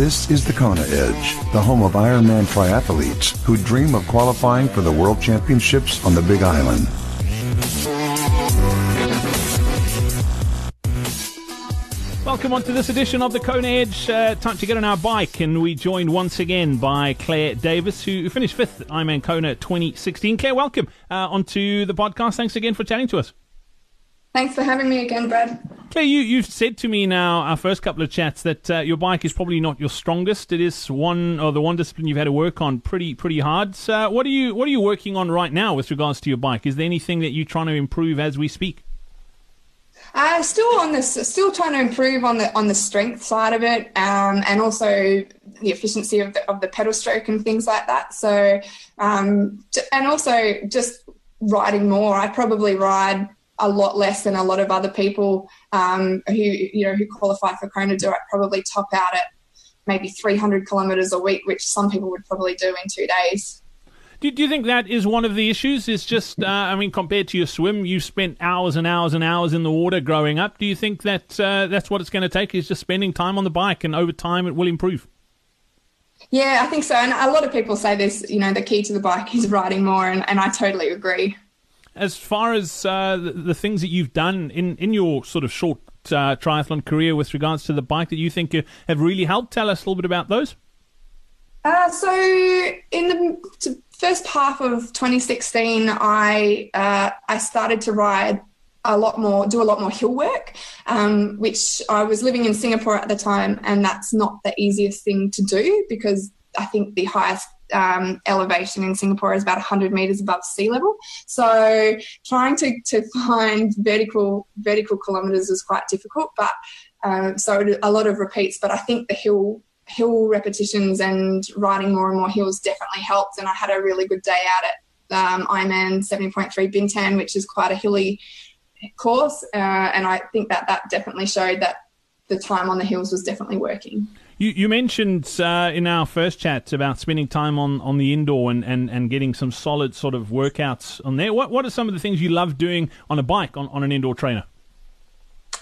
This is the Kona Edge, the home of Ironman triathletes who dream of qualifying for the World Championships on the Big Island. Welcome on to this edition of the Kona Edge. Uh, time to get on our bike, and we joined once again by Claire Davis, who finished fifth at Ironman Kona 2016. Claire, welcome uh, onto the podcast. Thanks again for chatting to us. Thanks for having me again, Brad. Claire, you, you've said to me now, our first couple of chats, that uh, your bike is probably not your strongest. It is one or the one discipline you've had to work on pretty pretty hard. So what are you what are you working on right now with regards to your bike? Is there anything that you're trying to improve as we speak? Uh, still on this, still trying to improve on the on the strength side of it, um, and also the efficiency of the, of the pedal stroke and things like that. So, um, and also just riding more. I probably ride a lot less than a lot of other people um, who you know who qualify for Kona do. I probably top out at maybe 300 kilometers a week, which some people would probably do in two days. Do, do you think that is one of the issues? Is just, uh, I mean, compared to your swim, you spent hours and hours and hours in the water growing up. Do you think that uh, that's what it's going to take? Is just spending time on the bike, and over time it will improve? Yeah, I think so. And a lot of people say this. You know, the key to the bike is riding more, and, and I totally agree as far as uh, the, the, things that you've done in, in your sort of short uh, triathlon career with regards to the bike that you think have really helped, tell us a little bit about those. Uh, so, in the first half of 2016, I uh, I started to ride a lot more, do a lot more hill work, um, which I was living in Singapore at the time, and that's not the easiest thing to do because I think the highest um, elevation in Singapore is about 100 meters above sea level. So trying to, to find vertical vertical kilometers is quite difficult. But um, so a lot of repeats. But I think the hill hill repetitions and riding more and more hills definitely helped. And I had a really good day out at um, Ironman 70.3 Bintan, which is quite a hilly course. Uh, and I think that that definitely showed that the time on the hills was definitely working. You, you mentioned uh, in our first chat about spending time on, on the indoor and, and, and getting some solid sort of workouts on there. What what are some of the things you love doing on a bike on, on an indoor trainer?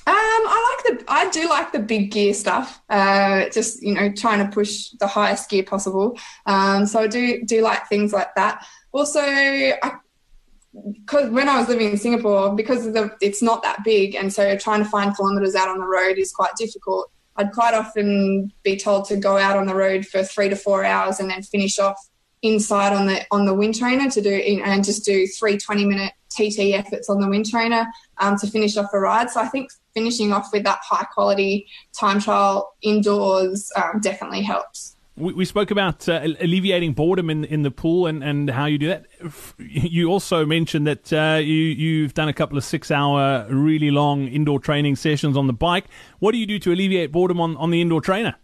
Um, I like the I do like the big gear stuff. Uh, just you know trying to push the highest gear possible. Um, so I do do like things like that. Also, I, because when I was living in Singapore, because the, it's not that big, and so trying to find kilometers out on the road is quite difficult. I'd quite often be told to go out on the road for three to four hours and then finish off inside on the on the wind trainer to do and just do three 20 minute TT efforts on the wind trainer um, to finish off a ride. So I think finishing off with that high quality time trial indoors um, definitely helps. We, we spoke about uh, alleviating boredom in in the pool and, and how you do that. You also mentioned that uh, you you've done a couple of six hour really long indoor training sessions on the bike. What do you do to alleviate boredom on, on the indoor trainer?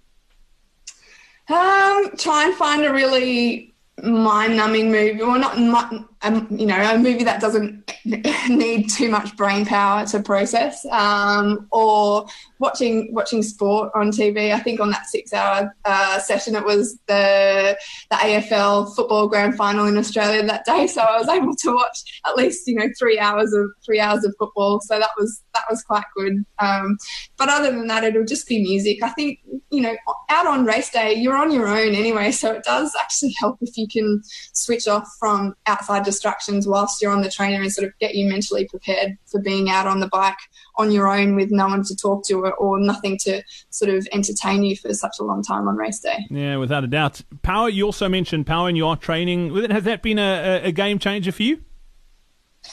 Um, try and find a really mind-numbing movie well not um, you know a movie that doesn't need too much brain power to process um, or watching watching sport on tv i think on that six hour uh, session it was the the afl football grand final in australia that day. So i was able to watch at least you know three hours of three hours of football. So that was that was quite good. Um, but other than that it'll just be music. I think you know out on race day you're on your own anyway. So it does actually help if you can switch off from outside distractions whilst you're on the trainer and sort of get you mentally prepared for being out on the bike on your own with no one to talk to or, or nothing to sort of entertain you for such a long time on race day. Yeah, without a doubt. Power, you also mentioned power in your training. Has that been a, a game changer for you?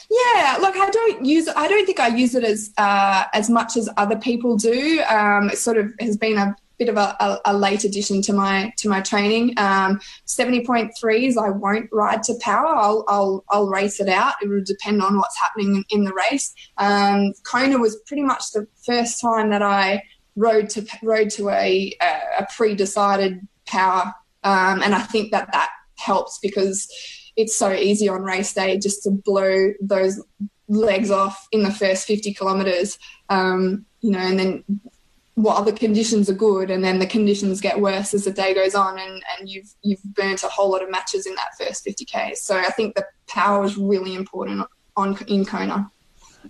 Yeah, look, I don't use. I don't think I use it as uh, as much as other people do. Um, it sort of has been a bit of a, a, a late addition to my to my training. Um, Seventy point threes, I won't ride to power. I'll, I'll I'll race it out. It will depend on what's happening in, the race. Um, Kona was pretty much the first time that I rode to rode to a a, pre decided power, um, and I think that that helps because it's so easy on race day just to blow those legs off in the first 50 kilometers um, you know and then while the conditions are good and then the conditions get worse as the day goes on and, and you've you've burnt a whole lot of matches in that first 50k so i think the power is really important on in kona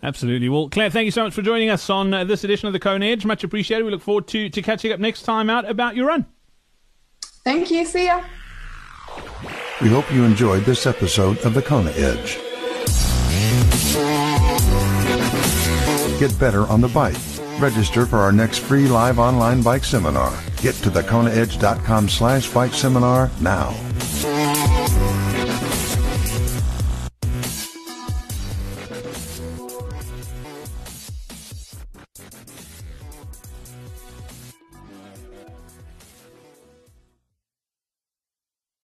Absolutely. Well, Claire, thank you so much for joining us on uh, this edition of the Kona Edge. Much appreciated. We look forward to, to catching up next time out about your run. Thank you. See ya. We hope you enjoyed this episode of the Kona Edge. Get better on the bike. Register for our next free live online bike seminar. Get to thekonaedge.com slash bike seminar now.